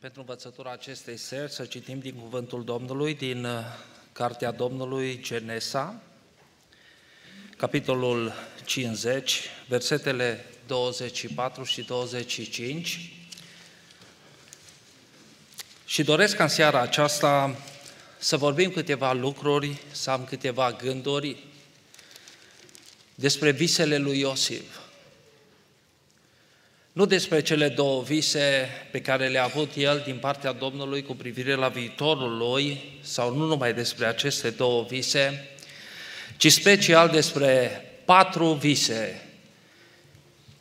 Pentru învățătura acestei seri să citim din Cuvântul Domnului, din uh, Cartea Domnului Genesa, capitolul 50, versetele 24 și 25. Și doresc ca în seara aceasta să vorbim câteva lucruri, să am câteva gânduri despre visele lui Iosif. Nu despre cele două vise pe care le-a avut el din partea Domnului cu privire la viitorul lui, sau nu numai despre aceste două vise, ci special despre patru vise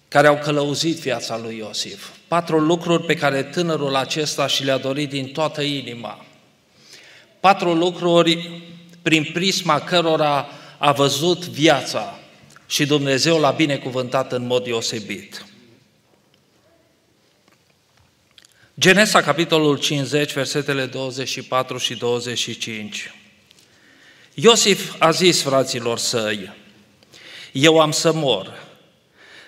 care au călăuzit viața lui Iosif. Patru lucruri pe care tânărul acesta și le-a dorit din toată inima. Patru lucruri prin prisma cărora a văzut viața și Dumnezeu l-a binecuvântat în mod deosebit. Genesa, capitolul 50, versetele 24 și 25. Iosif a zis fraților săi, eu am să mor,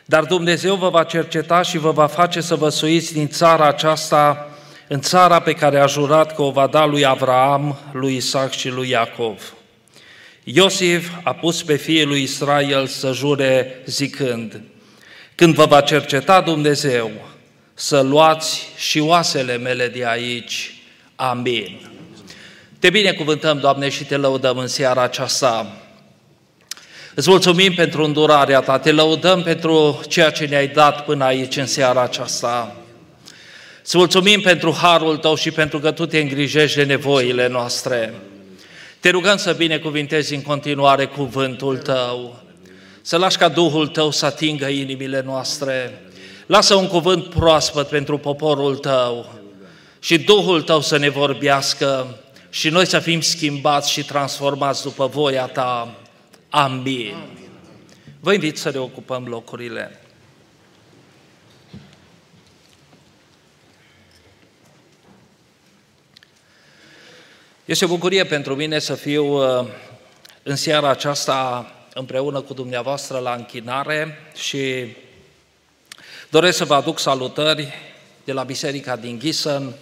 dar Dumnezeu vă va cerceta și vă va face să vă suiți din țara aceasta în țara pe care a jurat că o va da lui Avraam, lui Isaac și lui Iacov. Iosif a pus pe fiul lui Israel să jure zicând, când vă va cerceta Dumnezeu, să luați și oasele mele de aici. Amin. Te binecuvântăm, Doamne, și te lăudăm în seara aceasta. Îți mulțumim pentru îndurarea Ta, te lăudăm pentru ceea ce ne-ai dat până aici în seara aceasta. Îți mulțumim pentru harul Tău și pentru că Tu te îngrijești de nevoile noastre. Te rugăm să binecuvintezi în continuare cuvântul Tău, să lași ca Duhul Tău să atingă inimile noastre, Lasă un cuvânt proaspăt pentru poporul tău și Duhul tău să ne vorbească și noi să fim schimbați și transformați după voia ta. Amin. Vă invit să ne ocupăm locurile. Este o bucurie pentru mine să fiu uh, în seara aceasta împreună cu dumneavoastră la închinare și Doresc să vă aduc salutări de la Biserica din Gießen,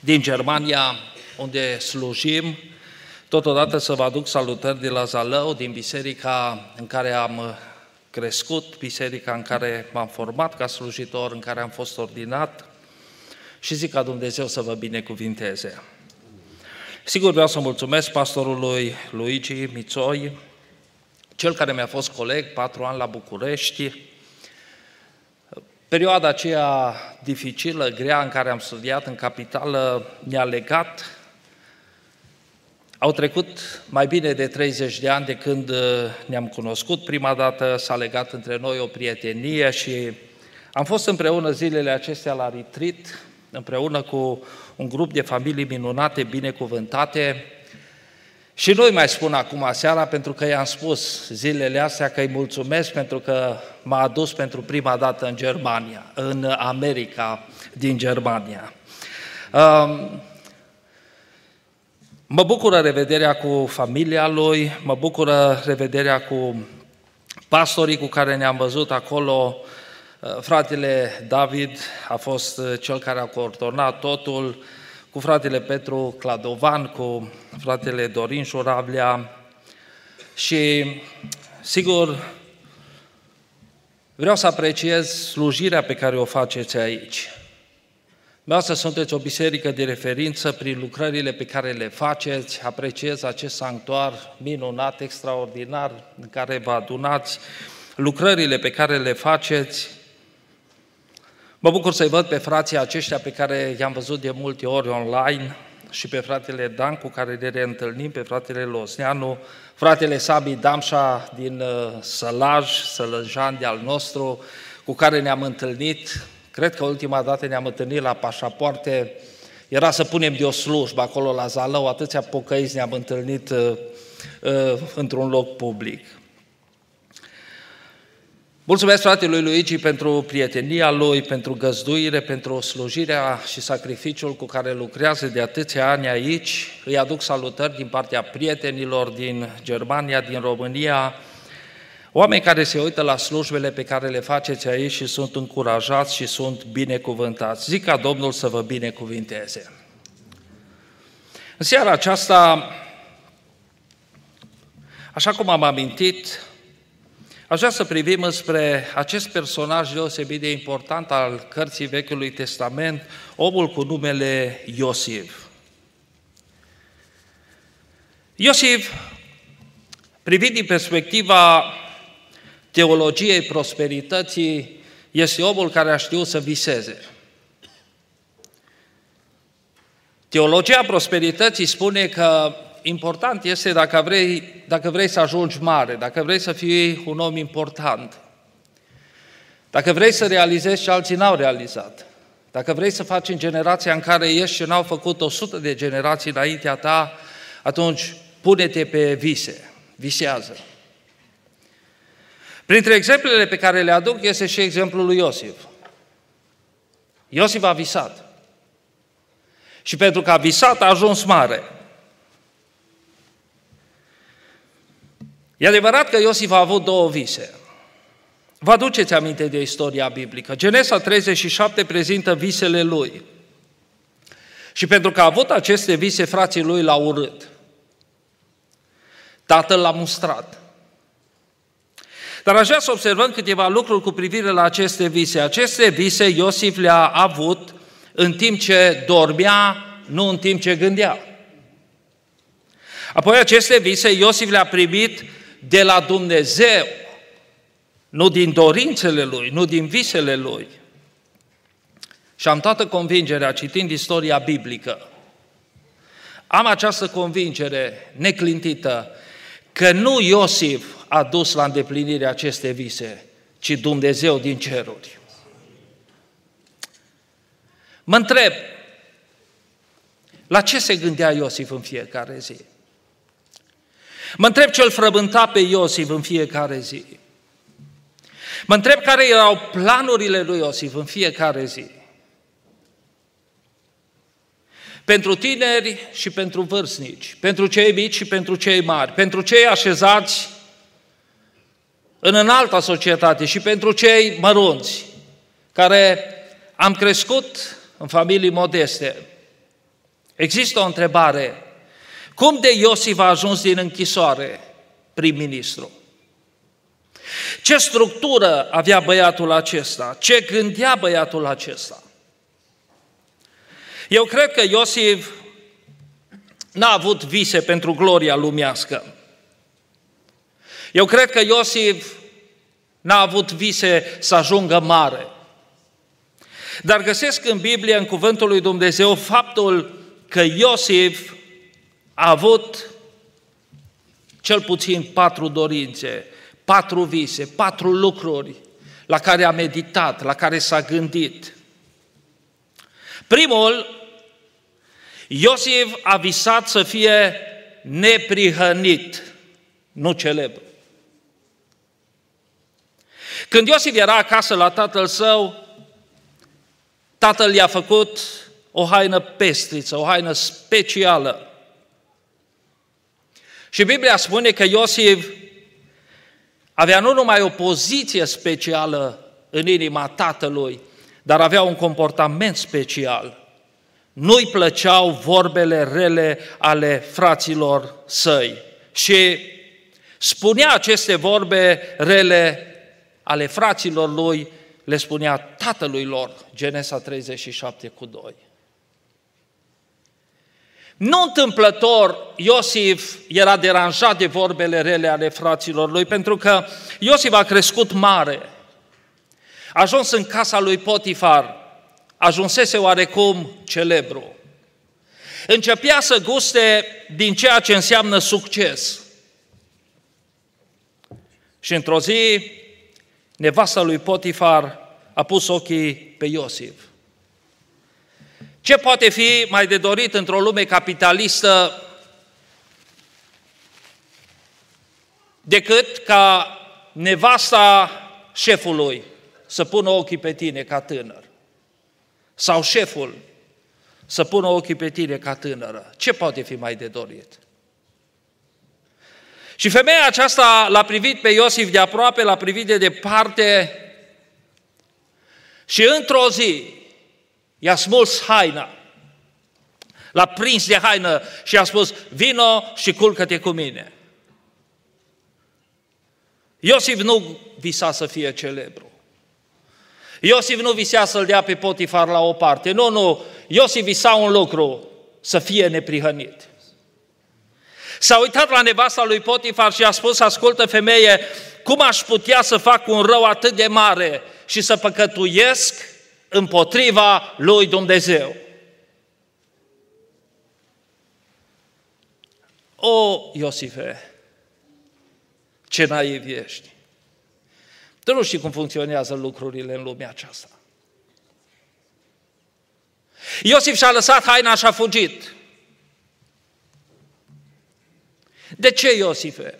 din Germania, unde slujim. Totodată să vă aduc salutări de la Zalău, din biserica în care am crescut, biserica în care m-am format ca slujitor, în care am fost ordinat și zic ca Dumnezeu să vă binecuvinteze. Sigur vreau să mulțumesc pastorului Luigi Mițoi, cel care mi-a fost coleg patru ani la București, Perioada aceea dificilă, grea, în care am studiat în capitală, ne-a legat. Au trecut mai bine de 30 de ani de când uh, ne-am cunoscut prima dată, s-a legat între noi o prietenie și am fost împreună zilele acestea la retreat, împreună cu un grup de familii minunate, binecuvântate, și nu mai spun acum seara pentru că i-am spus zilele astea că îi mulțumesc pentru că m-a adus pentru prima dată în Germania, în America din Germania. Um, mă bucură revederea cu familia lui, mă bucură revederea cu pastorii cu care ne-am văzut acolo. Uh, fratele David a fost uh, cel care a coordonat totul, cu fratele Petru Cladovan, cu fratele Dorin Șuravlea și, sigur, vreau să apreciez slujirea pe care o faceți aici. Vreau să sunteți o biserică de referință prin lucrările pe care le faceți, apreciez acest sanctuar minunat, extraordinar, în care vă adunați, lucrările pe care le faceți, Mă bucur să-i văd pe frații aceștia pe care i-am văzut de multe ori online și pe fratele Dan cu care ne reîntâlnim, pe fratele Losneanu, fratele Sabi Damșa din uh, Sălaj, Sălăjan de al nostru, cu care ne-am întâlnit. Cred că ultima dată ne-am întâlnit la pașapoarte, era să punem de o slujbă acolo la Zalău, atâția pocăiți ne-am întâlnit uh, uh, într-un loc public. Mulțumesc fratelui Luigi pentru prietenia lui, pentru găzduire, pentru slujirea și sacrificiul cu care lucrează de atâția ani aici. Îi aduc salutări din partea prietenilor din Germania, din România. Oameni care se uită la slujbele pe care le faceți aici și sunt încurajați și sunt binecuvântați. Zic ca Domnul să vă binecuvinteze. În seara aceasta, așa cum am amintit, aș vrea să privim spre acest personaj deosebit de important al cărții Vechiului Testament, omul cu numele Iosif. Iosif, privit din perspectiva teologiei prosperității, este omul care a știut să viseze. Teologia prosperității spune că important este dacă vrei, dacă vrei să ajungi mare, dacă vrei să fii un om important, dacă vrei să realizezi ce alții n-au realizat, dacă vrei să faci în generația în care ești și n-au făcut 100 de generații înaintea ta, atunci pune-te pe vise, visează. Printre exemplele pe care le aduc este și exemplul lui Iosif. Iosif a visat. Și pentru că a visat, a ajuns mare. E adevărat că Iosif a avut două vise. Vă aduceți aminte de istoria biblică. Genesa 37 prezintă visele lui. Și pentru că a avut aceste vise, frații lui l-au urât. Tatăl l-a mustrat. Dar aș vrea să observăm câteva lucruri cu privire la aceste vise. Aceste vise Iosif le-a avut în timp ce dormea, nu în timp ce gândea. Apoi aceste vise Iosif le-a primit de la Dumnezeu, nu din dorințele lui, nu din visele lui. Și am toată convingerea, citind istoria biblică, am această convingere neclintită că nu Iosif a dus la îndeplinire aceste vise, ci Dumnezeu din ceruri. Mă întreb, la ce se gândea Iosif în fiecare zi? Mă întreb ce îl frăbânta pe Iosif în fiecare zi. Mă întreb care erau planurile lui Iosif în fiecare zi. Pentru tineri și pentru vârstnici, pentru cei mici și pentru cei mari, pentru cei așezați în înalta societate și pentru cei mărunți, care am crescut în familii modeste. Există o întrebare. Cum de Iosif a ajuns din închisoare prim-ministru? Ce structură avea băiatul acesta? Ce gândea băiatul acesta? Eu cred că Iosif n-a avut vise pentru gloria lumească. Eu cred că Iosif n-a avut vise să ajungă mare. Dar găsesc în Biblie, în Cuvântul lui Dumnezeu, faptul că Iosif a avut cel puțin patru dorințe, patru vise, patru lucruri la care a meditat, la care s-a gândit. Primul, Iosif a visat să fie neprihănit, nu celebru. Când Iosif era acasă la tatăl său, tatăl i-a făcut o haină pestriță, o haină specială. Și Biblia spune că Iosif avea nu numai o poziție specială în inima tatălui, dar avea un comportament special. Nu-i plăceau vorbele rele ale fraților săi și spunea aceste vorbe rele ale fraților lui, le spunea tatălui lor, Genesa 37 cu 2. Nu întâmplător, Iosif era deranjat de vorbele rele ale fraților lui, pentru că Iosif a crescut mare. A ajuns în casa lui Potifar, ajunsese oarecum celebru. Începea să guste din ceea ce înseamnă succes. Și într-o zi, nevasta lui Potifar a pus ochii pe Iosif. Ce poate fi mai de dorit într-o lume capitalistă decât ca nevasta șefului să pună ochii pe tine ca tânăr? Sau șeful să pună ochii pe tine ca tânără? Ce poate fi mai de dorit? Și femeia aceasta l-a privit pe Iosif de aproape, l-a privit de departe și într-o zi i-a smuls haina. L-a prins de haină și a spus, vino și culcă-te cu mine. Iosif nu visa să fie celebru. Iosif nu visea să-l dea pe Potifar la o parte. Nu, nu. Iosif visa un lucru, să fie neprihănit. S-a uitat la nevasta lui Potifar și a spus, ascultă femeie, cum aș putea să fac un rău atât de mare și să păcătuiesc împotriva lui Dumnezeu? O, Iosife, ce naiv ești! Tu nu știi cum funcționează lucrurile în lumea aceasta. Iosif și-a lăsat haina și a fugit. De ce, Iosife?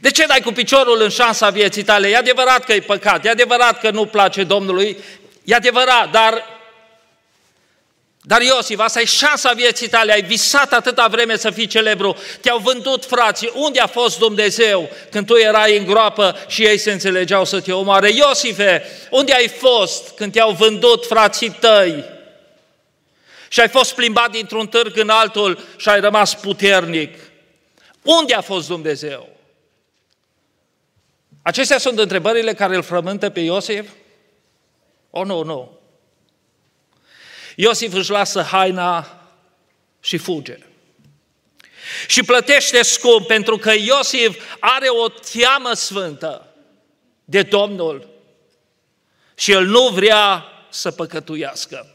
De ce dai cu piciorul în șansa vieții tale? E adevărat că e păcat, e adevărat că nu place Domnului, e adevărat, dar dar Iosif, asta e șansa vieții tale, ai visat atâta vreme să fii celebru, te-au vândut frații, unde a fost Dumnezeu când tu erai în groapă și ei se înțelegeau să te omoare? Iosife, unde ai fost când te-au vândut frații tăi? Și ai fost plimbat dintr-un târg în altul și ai rămas puternic. Unde a fost Dumnezeu? Acestea sunt întrebările care îl frământă pe Iosif? O, nu, nu. Iosif își lasă haina și fuge. Și plătește scump pentru că Iosif are o teamă sfântă de Domnul și el nu vrea să păcătuiască.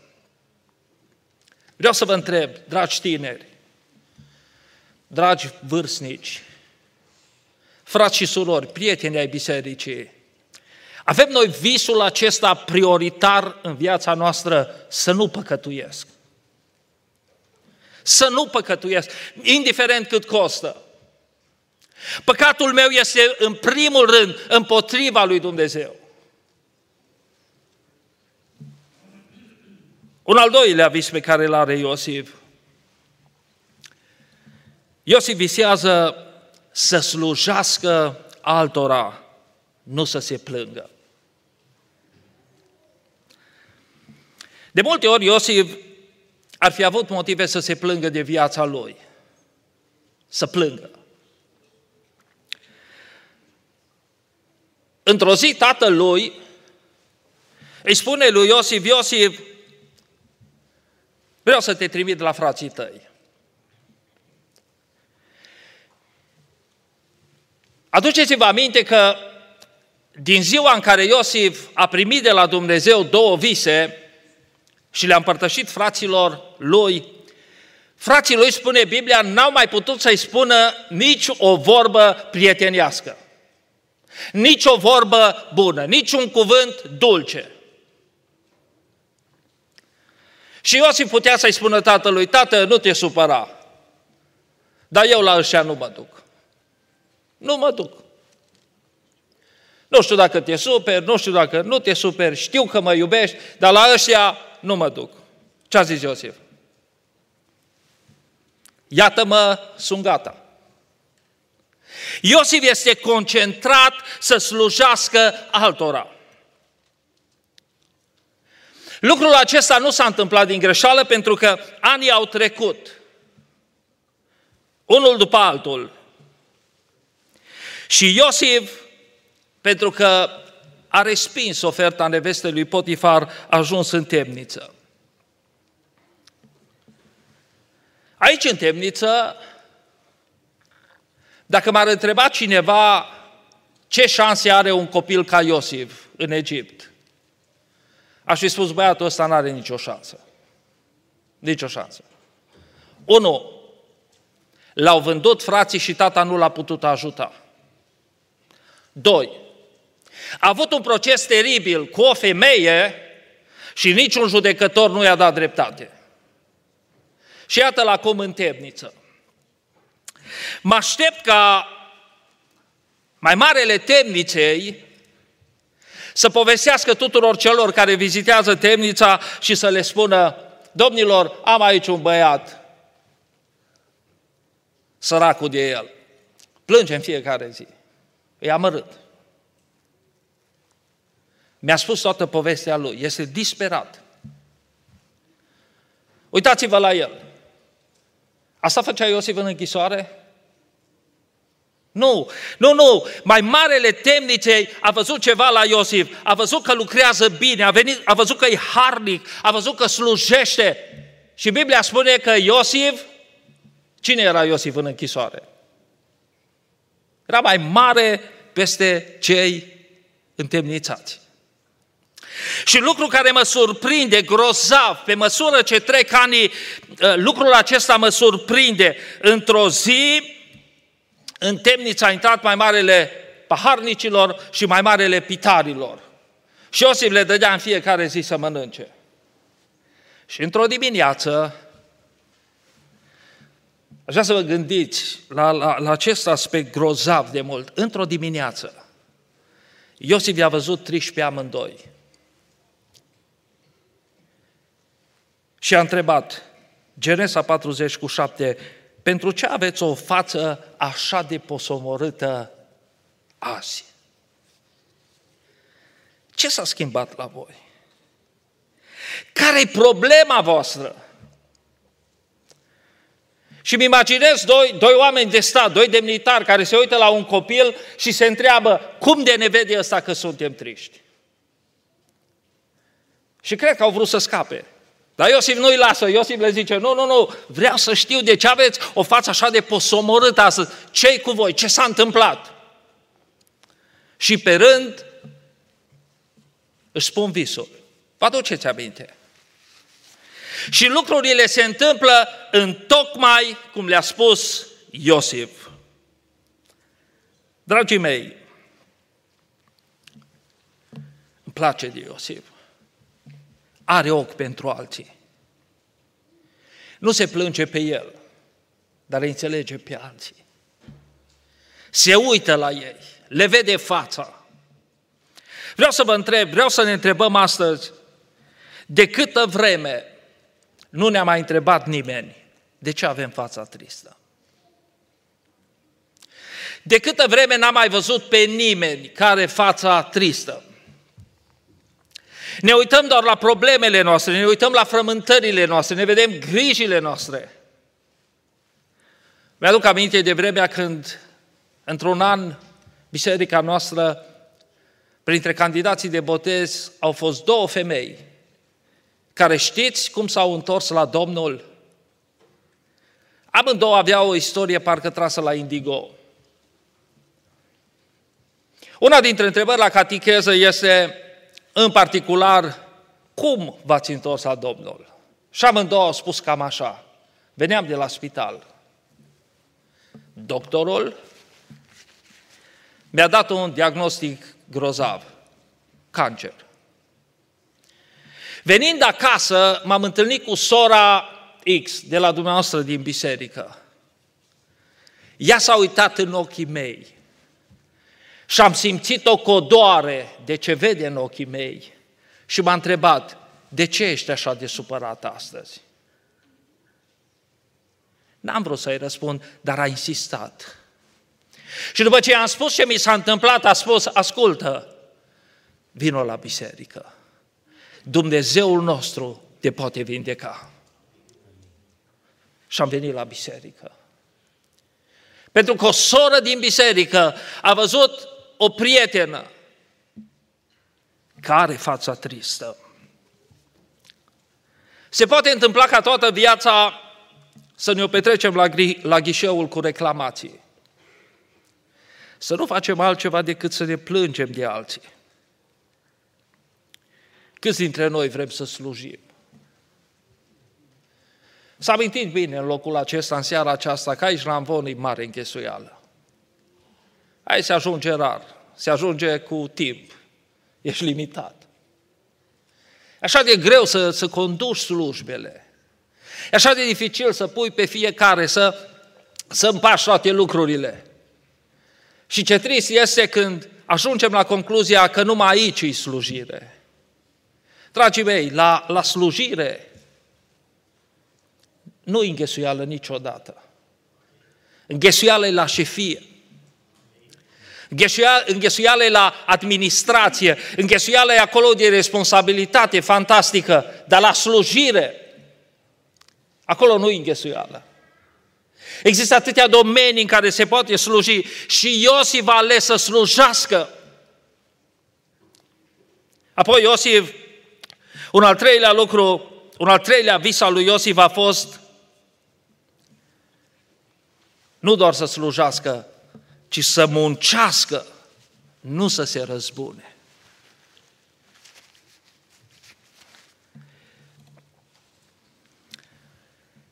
Vreau să vă întreb, dragi tineri, dragi vârstnici, frați și surori, prieteni ai bisericii, avem noi visul acesta prioritar în viața noastră să nu păcătuiesc. Să nu păcătuiesc, indiferent cât costă. Păcatul meu este în primul rând împotriva lui Dumnezeu. Un al doilea vis pe care îl are Iosif. Iosif visează să slujească altora, nu să se plângă. De multe ori Iosif ar fi avut motive să se plângă de viața lui. Să plângă. Într-o zi tatăl lui îi spune lui Iosif, Iosif, vreau să te trimit la frații tăi. Aduceți-vă aminte că din ziua în care Iosif a primit de la Dumnezeu două vise, și le-a împărtășit fraților lui, frații lui, spune Biblia, n-au mai putut să-i spună nici o vorbă prieteniască, nici o vorbă bună, nici un cuvânt dulce. Și Iosif putea să-i spună tatălui, tată, nu te supăra, dar eu la ăștia nu mă duc. Nu mă duc. Nu știu dacă te super, nu știu dacă nu te super, știu că mă iubești, dar la ăștia nu mă duc. Ce a zis Iosif? Iată-mă, sunt gata. Iosif este concentrat să slujească altora. Lucrul acesta nu s-a întâmplat din greșeală pentru că anii au trecut. Unul după altul. Și Iosif, pentru că a respins oferta nevestei lui Potifar, a ajuns în temniță. Aici, în temniță, dacă m-ar întreba cineva ce șanse are un copil ca Iosif în Egipt, aș fi spus, băiatul ăsta nu are nicio șansă. Nicio șansă. Unu, l-au vândut frații și tata nu l-a putut ajuta. Doi, a avut un proces teribil cu o femeie și niciun judecător nu i-a dat dreptate. Și iată la cum în temniță. Mă aștept ca mai marele temniței să povestească tuturor celor care vizitează temnița și să le spună, domnilor, am aici un băiat, săracul de el. Plânge în fiecare zi. E amărât. Mi-a spus toată povestea lui. Este disperat. Uitați-vă la el. Asta făcea Iosif în închisoare? Nu, nu, nu. Mai marele temniței a văzut ceva la Iosif, a văzut că lucrează bine, a, venit, a văzut că e harnic, a văzut că slujește. Și Biblia spune că Iosif, cine era Iosif în închisoare? Era mai mare peste cei întemnițați. Și lucru care mă surprinde grozav, pe măsură ce trec ani, ă, lucrul acesta mă surprinde. Într-o zi, în temniță a intrat mai marele paharnicilor și mai marele pitarilor. Și Iosif le dădea în fiecare zi să mănânce. Și într-o dimineață, aș vrea să vă gândiți la, la, la acest aspect grozav de mult. Într-o dimineață, Iosif i-a văzut triși pe amândoi. Și a întrebat, Genesa 40 cu 7, pentru ce aveți o față așa de posomorâtă azi? Ce s-a schimbat la voi? Care-i problema voastră? Și mi imaginez doi, doi oameni de stat, doi demnitari care se uită la un copil și se întreabă cum de ne vede ăsta că suntem triști. Și cred că au vrut să scape. Dar Iosif nu-i lasă, Iosif le zice, nu, nu, nu, vreau să știu de ce aveți o față așa de posomorâtă astăzi, ce cu voi, ce s-a întâmplat? Și pe rând își spun visul. Vă aduceți aminte. Și lucrurile se întâmplă în tocmai cum le-a spus Iosif. Dragii mei, îmi place de Iosif are ochi pentru alții. Nu se plânge pe el, dar îi înțelege pe alții. Se uită la ei, le vede fața. Vreau să vă întreb, vreau să ne întrebăm astăzi, de câtă vreme nu ne-a mai întrebat nimeni de ce avem fața tristă? De câtă vreme n-am mai văzut pe nimeni care fața tristă? Ne uităm doar la problemele noastre, ne uităm la frământările noastre, ne vedem grijile noastre. Mi-aduc aminte de vremea când, într-un an, biserica noastră, printre candidații de botez, au fost două femei care știți cum s-au întors la Domnul? Amândouă aveau o istorie parcă trasă la indigo. Una dintre întrebări la catecheză este în particular, cum v-ați întors la Domnul? Și amândouă au spus cam așa. Veneam de la spital. Doctorul mi-a dat un diagnostic grozav. Cancer. Venind acasă, m-am întâlnit cu sora X de la dumneavoastră din biserică. Ea s-a uitat în ochii mei și am simțit o codoare de ce vede în ochii mei și m-a întrebat, de ce ești așa de supărat astăzi? N-am vrut să-i răspund, dar a insistat. Și după ce i-am spus ce mi s-a întâmplat, a spus, ascultă, vino la biserică. Dumnezeul nostru te poate vindeca. Și am venit la biserică. Pentru că o soră din biserică a văzut o prietenă care fața tristă. Se poate întâmpla ca toată viața să ne o petrecem la, gri, la ghișeul cu reclamații. Să nu facem altceva decât să ne plângem de alții. Câți dintre noi vrem să slujim? S-a amintit bine în locul acesta, în seara aceasta, că aici la Amvon e mare închesuială. Aici se ajunge rar, se ajunge cu timp, ești limitat. Așa de greu să, să conduci slujbele. E așa de dificil să pui pe fiecare, să, să împași toate lucrurile. Și ce trist este când ajungem la concluzia că numai aici e slujire. Dragii mei, la, la slujire nu înghesuială niciodată. Înghesuială e la șefie. Înghesuială la administrație, înghesuială e acolo de responsabilitate fantastică, dar la slujire, acolo nu e înghesuială. Există atâtea domenii în care se poate sluji și Iosif a ales să slujească. Apoi Iosif, un al treilea lucru, un al treilea vis al lui Iosif a fost nu doar să slujească, ci să muncească, nu să se răzbune.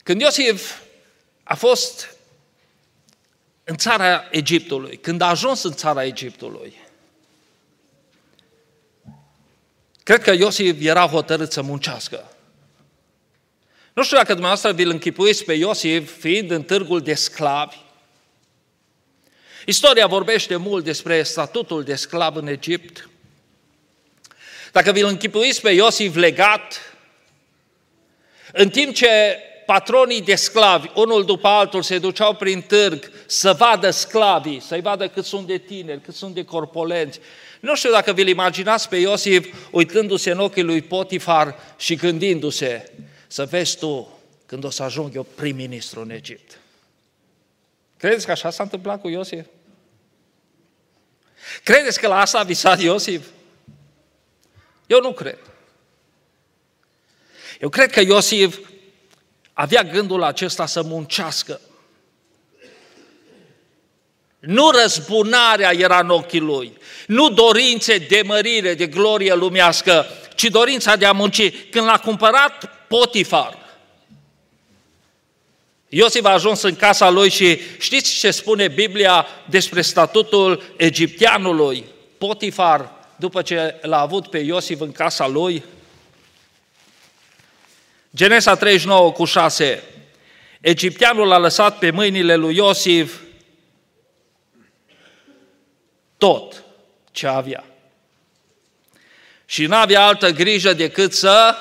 Când Iosif a fost în țara Egiptului, când a ajuns în țara Egiptului, cred că Iosif era hotărât să muncească. Nu știu dacă dumneavoastră vi-l închipuiți pe Iosif fiind în târgul de sclavi. Istoria vorbește mult despre statutul de sclav în Egipt. Dacă vi-l închipuiți pe Iosif legat, în timp ce patronii de sclavi, unul după altul, se duceau prin târg să vadă sclavii, să-i vadă cât sunt de tineri, cât sunt de corpolenți. Nu știu dacă vi-l imaginați pe Iosif uitându-se în ochii lui Potifar și gândindu-se, să vezi tu când o să ajung eu prim-ministru în Egipt. Credeți că așa s-a întâmplat cu Iosif? Credeți că la asta a visat Iosif? Eu nu cred. Eu cred că Iosif avea gândul acesta să muncească. Nu răzbunarea era în ochii lui, nu dorințe de mărire, de glorie lumească, ci dorința de a munci. Când l-a cumpărat Potifar, Iosif a ajuns în casa lui și știți ce spune Biblia despre statutul egipteanului? Potifar, după ce l-a avut pe Iosif în casa lui, Genesa 39 cu 6. Egipteanul a lăsat pe mâinile lui Iosif tot ce avea. Și n-avea altă grijă decât să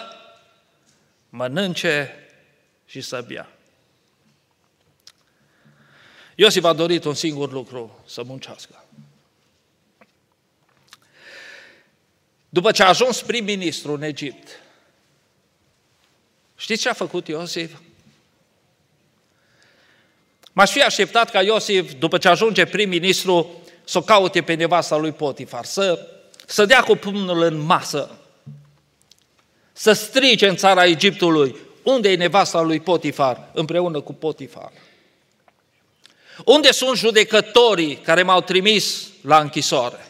mănânce și să bea. Iosif a dorit un singur lucru, să muncească. După ce a ajuns prim-ministru în Egipt, știți ce a făcut Iosif? M-aș fi așteptat ca Iosif, după ce ajunge prim-ministru, să o caute pe nevasta lui Potifar, să, să dea cu pumnul în masă, să strige în țara Egiptului, unde e nevasta lui Potifar, împreună cu Potifar. Unde sunt judecătorii care m-au trimis la închisoare?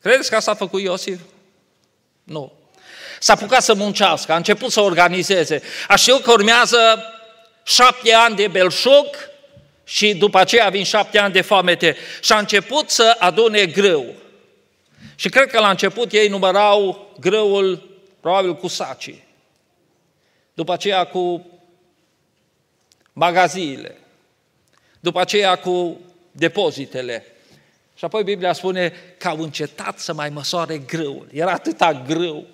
Credeți că asta a făcut Iosif? Nu. S-a apucat să muncească, a început să organizeze. A știut că urmează șapte ani de belșug și după aceea vin șapte ani de foamete. Și a început să adune grâu. Și cred că la început ei numărau grâul probabil cu sacii. După aceea cu magaziile, după aceea cu depozitele. Și apoi Biblia spune că au încetat să mai măsoare grâul. Era atâta grâu.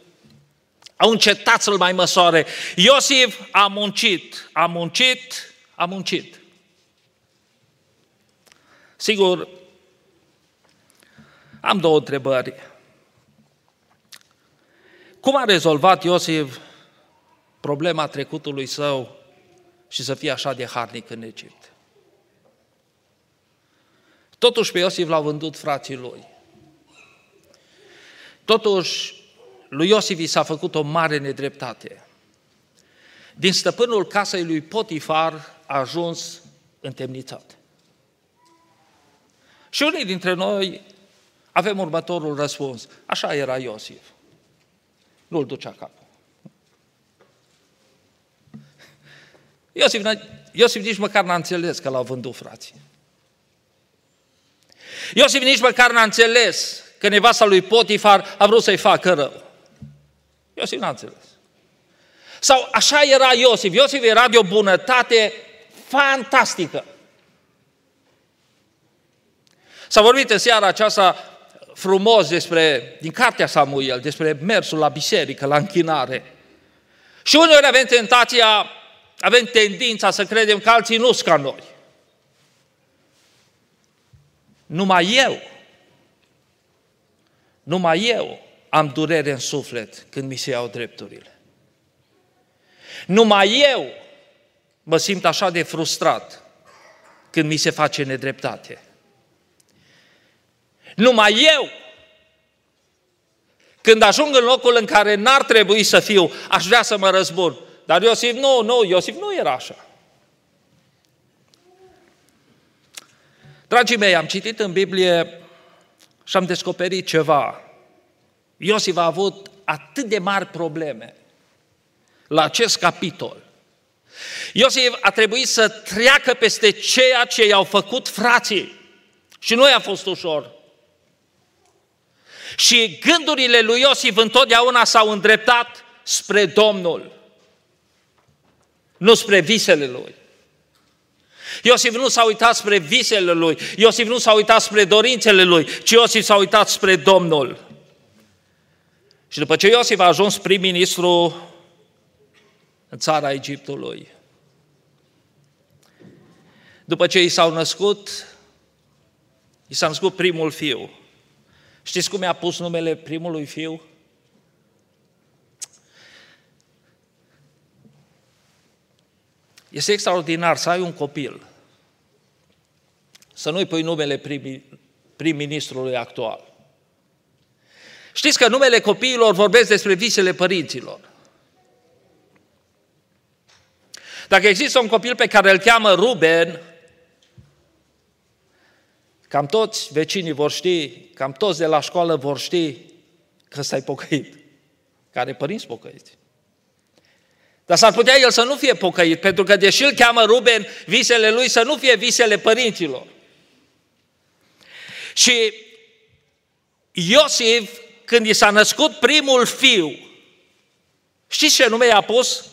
Au încetat să-l mai măsoare. Iosif a muncit, a muncit, a muncit. Sigur, am două întrebări. Cum a rezolvat Iosif problema trecutului său și să fie așa de harnic în Egipt. Totuși pe Iosif l-au vândut frații lui. Totuși, lui Iosif i s-a făcut o mare nedreptate. Din stăpânul casei lui Potifar a ajuns întemnițat. Și unii dintre noi avem următorul răspuns. Așa era Iosif. Nu-l ducea capul. Iosif, Iosif nici măcar n-a înțeles că l-au vândut frații. Iosif nici măcar n-a înțeles că nevasta lui Potifar a vrut să-i facă rău. Iosif n-a înțeles. Sau așa era Iosif. Iosif era de o bunătate fantastică. S-a vorbit în seara aceasta frumos despre, din cartea Samuel, despre mersul la biserică, la închinare. Și uneori avem tentația avem tendința să credem că alții nu sunt ca noi. Numai eu, numai eu am durere în suflet când mi se iau drepturile. Numai eu mă simt așa de frustrat când mi se face nedreptate. Numai eu, când ajung în locul în care n-ar trebui să fiu, aș vrea să mă răzbun. Dar Iosif nu, nu, Iosif nu era așa. Dragii mei, am citit în Biblie și am descoperit ceva. Iosif a avut atât de mari probleme la acest capitol. Iosif a trebuit să treacă peste ceea ce i-au făcut frații. Și nu i-a fost ușor. Și gândurile lui Iosif întotdeauna s-au îndreptat spre Domnul, nu spre visele lui. Iosif nu s-a uitat spre visele lui, Iosif nu s-a uitat spre dorințele lui, ci Iosif s-a uitat spre Domnul. Și după ce Iosif a ajuns prim-ministru în țara Egiptului, după ce i s-au născut, i s-a născut primul fiu. Știți cum i-a pus numele primului fiu? Este extraordinar să ai un copil, să nu-i pui numele prim-ministrului actual. Știți că numele copiilor vorbesc despre visele părinților. Dacă există un copil pe care îl cheamă Ruben, cam toți vecinii vor ști, cam toți de la școală vor ști că ăsta pocăit, care părinți pocăiți. Dar s-ar putea el să nu fie pocăit, pentru că deși îl cheamă Ruben, visele lui să nu fie visele părinților. Și Iosif, când i s-a născut primul fiu, știți ce nume i-a pus?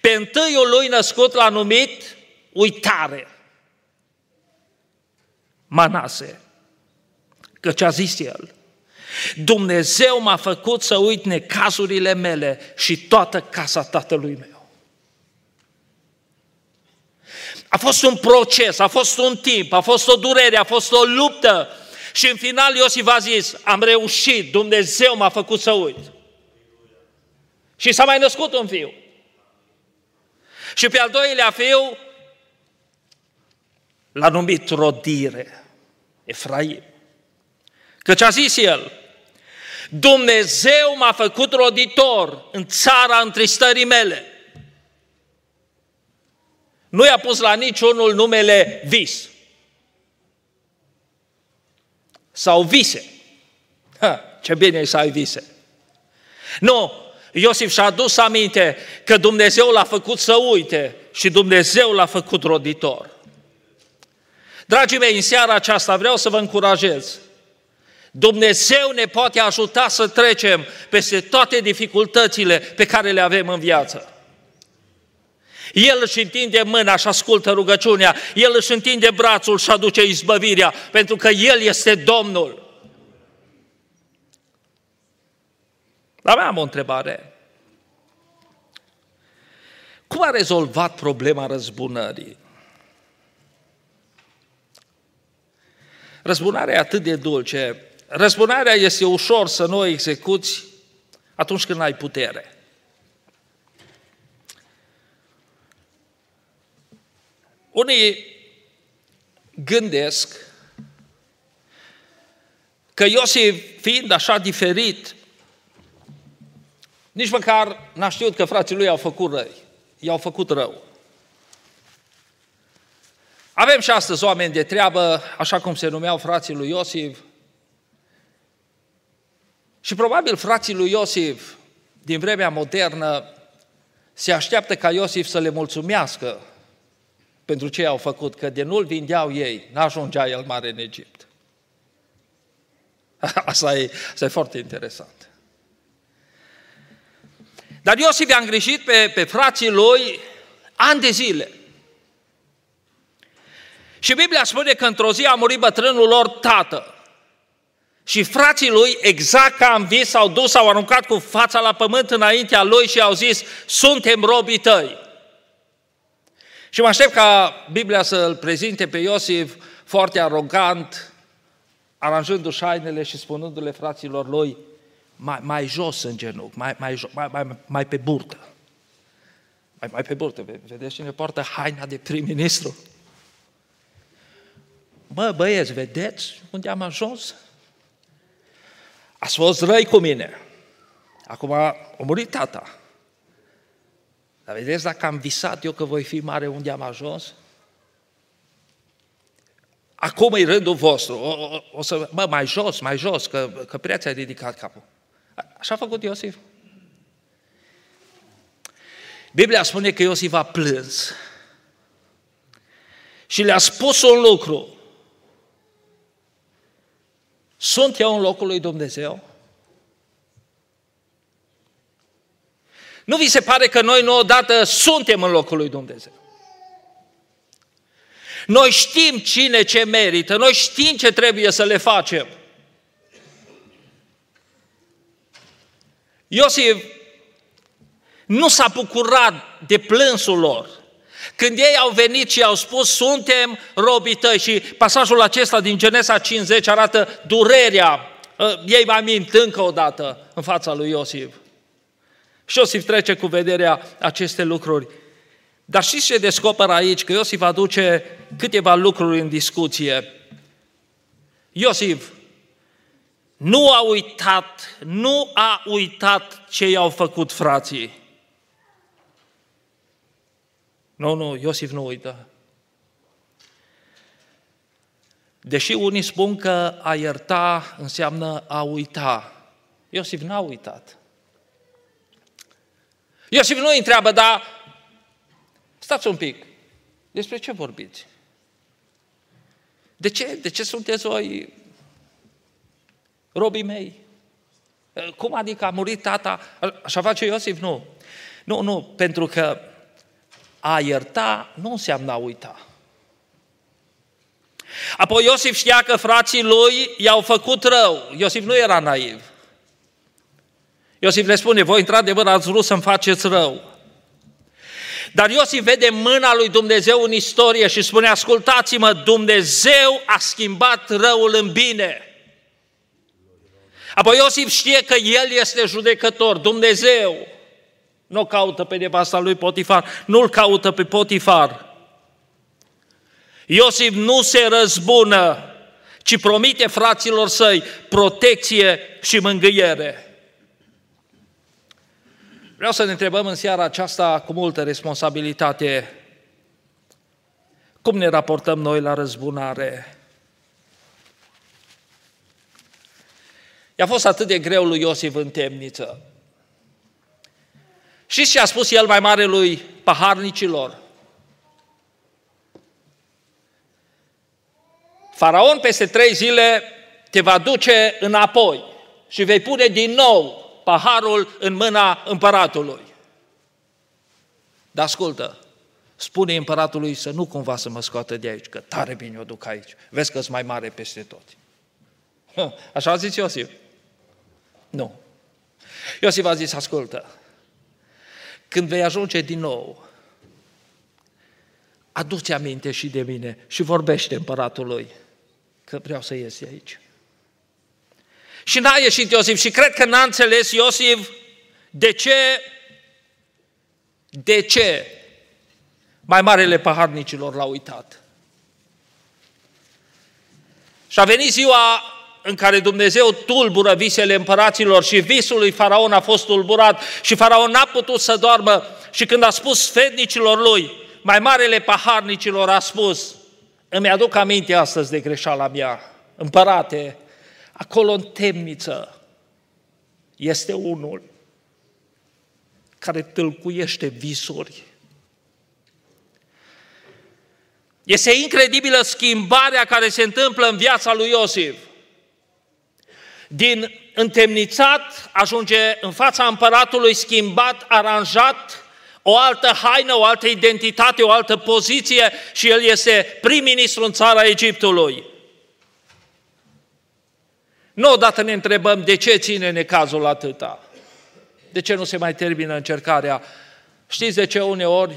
Pe întâiul lui născut l-a numit uitare. Manase. Căci a zis el, Dumnezeu m-a făcut să uit necazurile mele și toată casa tatălui meu. A fost un proces, a fost un timp, a fost o durere, a fost o luptă și în final Iosif a zis, am reușit, Dumnezeu m-a făcut să uit. Și s-a mai născut un fiu. Și pe al doilea fiu l-a numit rodire, Efraim. Căci a zis el, Dumnezeu m-a făcut roditor în țara întristării mele. Nu i-a pus la niciunul numele vis. Sau vise. Ha, ce bine e să ai vise. Nu, Iosif și-a adus aminte că Dumnezeu l-a făcut să uite și Dumnezeu l-a făcut roditor. Dragii mei, în seara aceasta vreau să vă încurajez. Dumnezeu ne poate ajuta să trecem peste toate dificultățile pe care le avem în viață. El își întinde mâna și ascultă rugăciunea, El își întinde brațul și aduce izbăvirea, pentru că El este Domnul. Dar mai am o întrebare. Cum a rezolvat problema răzbunării? Răzbunarea e atât de dulce. Răzbunarea este ușor să nu o execuți atunci când ai putere. Unii gândesc că Iosif, fiind așa diferit nici măcar n-a știut că frații lui au făcut răi. I-au făcut rău. Avem și astăzi oameni de treabă, așa cum se numeau frații lui Iosif. Și probabil frații lui Iosif din vremea modernă se așteaptă ca Iosif să le mulțumească pentru ce au făcut, că de nu-l vindeau ei, n-ajungea el mare în Egipt. Asta e, asta e foarte interesant. Dar Iosif i-a îngrijit pe, pe frații lui ani de zile. Și Biblia spune că într-o zi a murit bătrânul lor tată. Și frații lui, exact ca am vis, s-au dus, s-au aruncat cu fața la pământ înaintea lui și au zis, suntem robii tăi. Și mă aștept ca Biblia să-l prezinte pe Iosif foarte arogant, aranjându-și hainele și spunându-le fraților lui, mai, mai jos în genunchi, mai, mai, mai, mai, mai pe burtă. Mai, mai pe burtă, vedeți cine poartă haina de prim-ministru? Bă, băieți, vedeți unde am ajuns? Ați fost răi cu mine. Acum a murit tata. Dar vedeți dacă am visat eu că voi fi mare unde am ajuns? Acum e rândul vostru. O, o, o să, mă, mai jos, mai jos, că, că prea ți-ai ridicat capul. Așa a făcut Iosif. Biblia spune că Iosif a plâns și le-a spus un lucru. Sunt eu în locul lui Dumnezeu? Nu vi se pare că noi nu odată suntem în locul lui Dumnezeu? Noi știm cine ce merită, noi știm ce trebuie să le facem. Iosif nu s-a bucurat de plânsul lor. Când ei au venit și au spus, suntem robii tăi și pasajul acesta din Genesa 50 arată durerea, ă, ei mai mint încă o dată în fața lui Iosif. Și Iosif trece cu vederea aceste lucruri. Dar știți ce descoperă aici? Că Iosif aduce câteva lucruri în discuție. Iosif nu a uitat, nu a uitat ce i-au făcut frații. Nu, nu, Iosif nu uită. Deși unii spun că a ierta înseamnă a uita, Iosif n-a uitat. Iosif nu îi întreabă, dar stați un pic, despre ce vorbiți? De ce? De ce sunteți voi robii mei? Cum adică a murit tata? Așa face Iosif? Nu. Nu, nu, pentru că a ierta nu înseamnă a uita. Apoi Iosif știa că frații lui i-au făcut rău. Iosif nu era naiv. Iosif le spune, voi într-adevăr ați vrut să-mi faceți rău. Dar Iosif vede mâna lui Dumnezeu în istorie și spune, ascultați-mă, Dumnezeu a schimbat răul în bine. Apoi Iosif știe că el este judecător, Dumnezeu. Nu caută pe nevasta lui Potifar, nu-l caută pe Potifar. Iosif nu se răzbună, ci promite fraților săi protecție și mângâiere. Vreau să ne întrebăm în seara aceasta cu multă responsabilitate cum ne raportăm noi la răzbunare. I-a fost atât de greu lui Iosif în temniță. Și ce a spus el mai mare lui paharnicilor? Faraon peste trei zile te va duce înapoi și vei pune din nou paharul în mâna împăratului. Dar ascultă, spune împăratului să nu cumva să mă scoată de aici, că tare bine o duc aici. Vezi că mai mare peste tot. Așa a zis Iosif? Nu. Iosif a zis, ascultă, când vei ajunge din nou, aduți aminte și de mine și vorbește împăratului că vreau să ies aici. Și n-a ieșit Iosif și cred că n-a înțeles Iosif de ce, de ce mai marele paharnicilor l-a uitat. Și a venit ziua în care Dumnezeu tulbură visele împăraților și visul lui Faraon a fost tulburat și Faraon n-a putut să doarmă și când a spus fednicilor lui, mai marele paharnicilor a spus, îmi aduc aminte astăzi de greșeala mea, împărate, acolo în temniță este unul care tâlcuiește visuri. Este incredibilă schimbarea care se întâmplă în viața lui Iosif. Din întemnițat ajunge în fața împăratului schimbat, aranjat, o altă haină, o altă identitate, o altă poziție și el este prim-ministru în țara Egiptului. Nu odată ne întrebăm de ce ține necazul atâta. De ce nu se mai termină încercarea? Știți de ce uneori?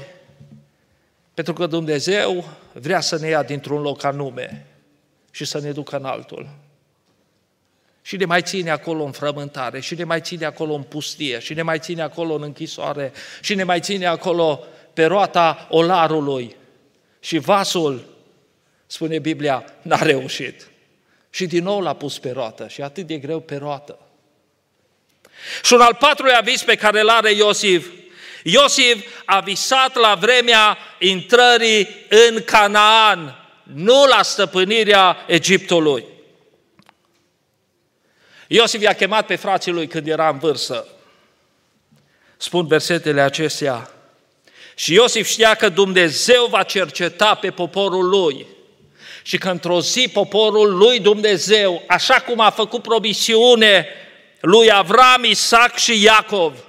Pentru că Dumnezeu vrea să ne ia dintr-un loc anume și să ne ducă în altul. Și ne mai ține acolo în frământare, și ne mai ține acolo în pustie, și ne mai ține acolo în închisoare, și ne mai ține acolo pe roata olarului. Și vasul, spune Biblia, n-a reușit. Și din nou l-a pus pe roată și atât de greu pe roată. Și un al patrulea vis pe care îl are Iosif, Iosif a visat la vremea intrării în Canaan, nu la stăpânirea Egiptului. Iosif i-a chemat pe frații lui când era în vârstă. Spun versetele acestea. Și Iosif știa că Dumnezeu va cerceta pe poporul lui și că într-o zi poporul lui Dumnezeu, așa cum a făcut promisiune lui Avram, Isaac și Iacov,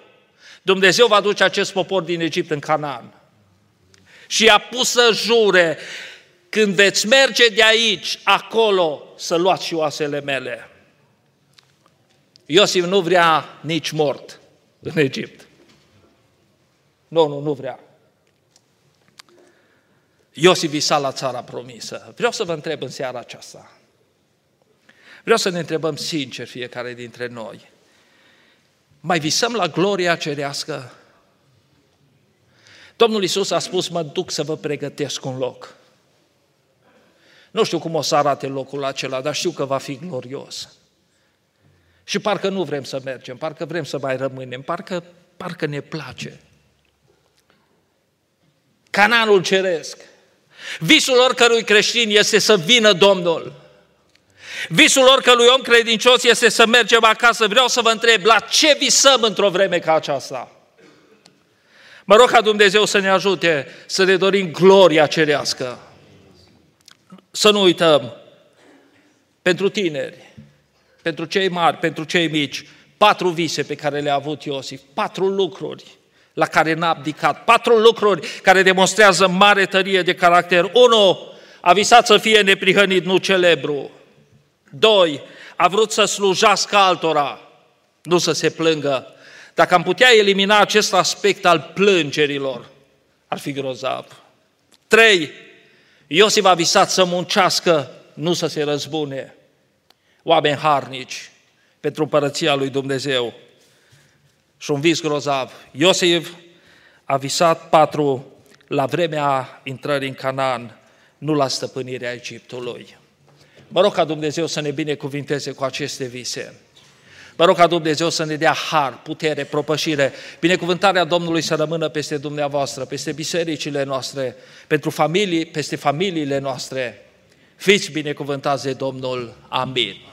Dumnezeu va duce acest popor din Egipt în Canaan. Și a pus să jure, când veți merge de aici, acolo, să luați și oasele mele. Iosif nu vrea nici mort în Egipt. Nu, nu, nu vrea. Iosif visa la țara promisă. Vreau să vă întreb în seara aceasta. Vreau să ne întrebăm sincer fiecare dintre noi. Mai visăm la gloria cerească? Domnul Isus a spus, mă duc să vă pregătesc un loc. Nu știu cum o să arate locul acela, dar știu că va fi glorios. Și parcă nu vrem să mergem, parcă vrem să mai rămânem, parcă, parcă ne place. Cananul ceresc. Visul oricărui creștin este să vină Domnul. Visul oricărui om credincios este să mergem acasă. Vreau să vă întreb, la ce visăm într-o vreme ca aceasta? Mă rog ca Dumnezeu să ne ajute să ne dorim gloria cerească. Să nu uităm, pentru tineri, pentru cei mari, pentru cei mici, patru vise pe care le-a avut Iosif, patru lucruri la care n-a abdicat, patru lucruri care demonstrează mare tărie de caracter. Unu, a visat să fie neprihănit, nu celebru. Doi, a vrut să slujească altora, nu să se plângă. Dacă am putea elimina acest aspect al plângerilor, ar fi grozav. Trei, Iosif a visat să muncească, nu să se răzbune. Oameni harnici pentru părăția lui Dumnezeu. Și un vis grozav. Iosif a visat patru la vremea intrării în Canaan, nu la stăpânirea Egiptului. Mă rog ca Dumnezeu să ne binecuvinteze cu aceste vise. Mă rog ca Dumnezeu să ne dea har, putere, propășire. Binecuvântarea Domnului să rămână peste dumneavoastră, peste bisericile noastre, pentru familii, peste familiile noastre. Fiți binecuvântați de Domnul. Amin.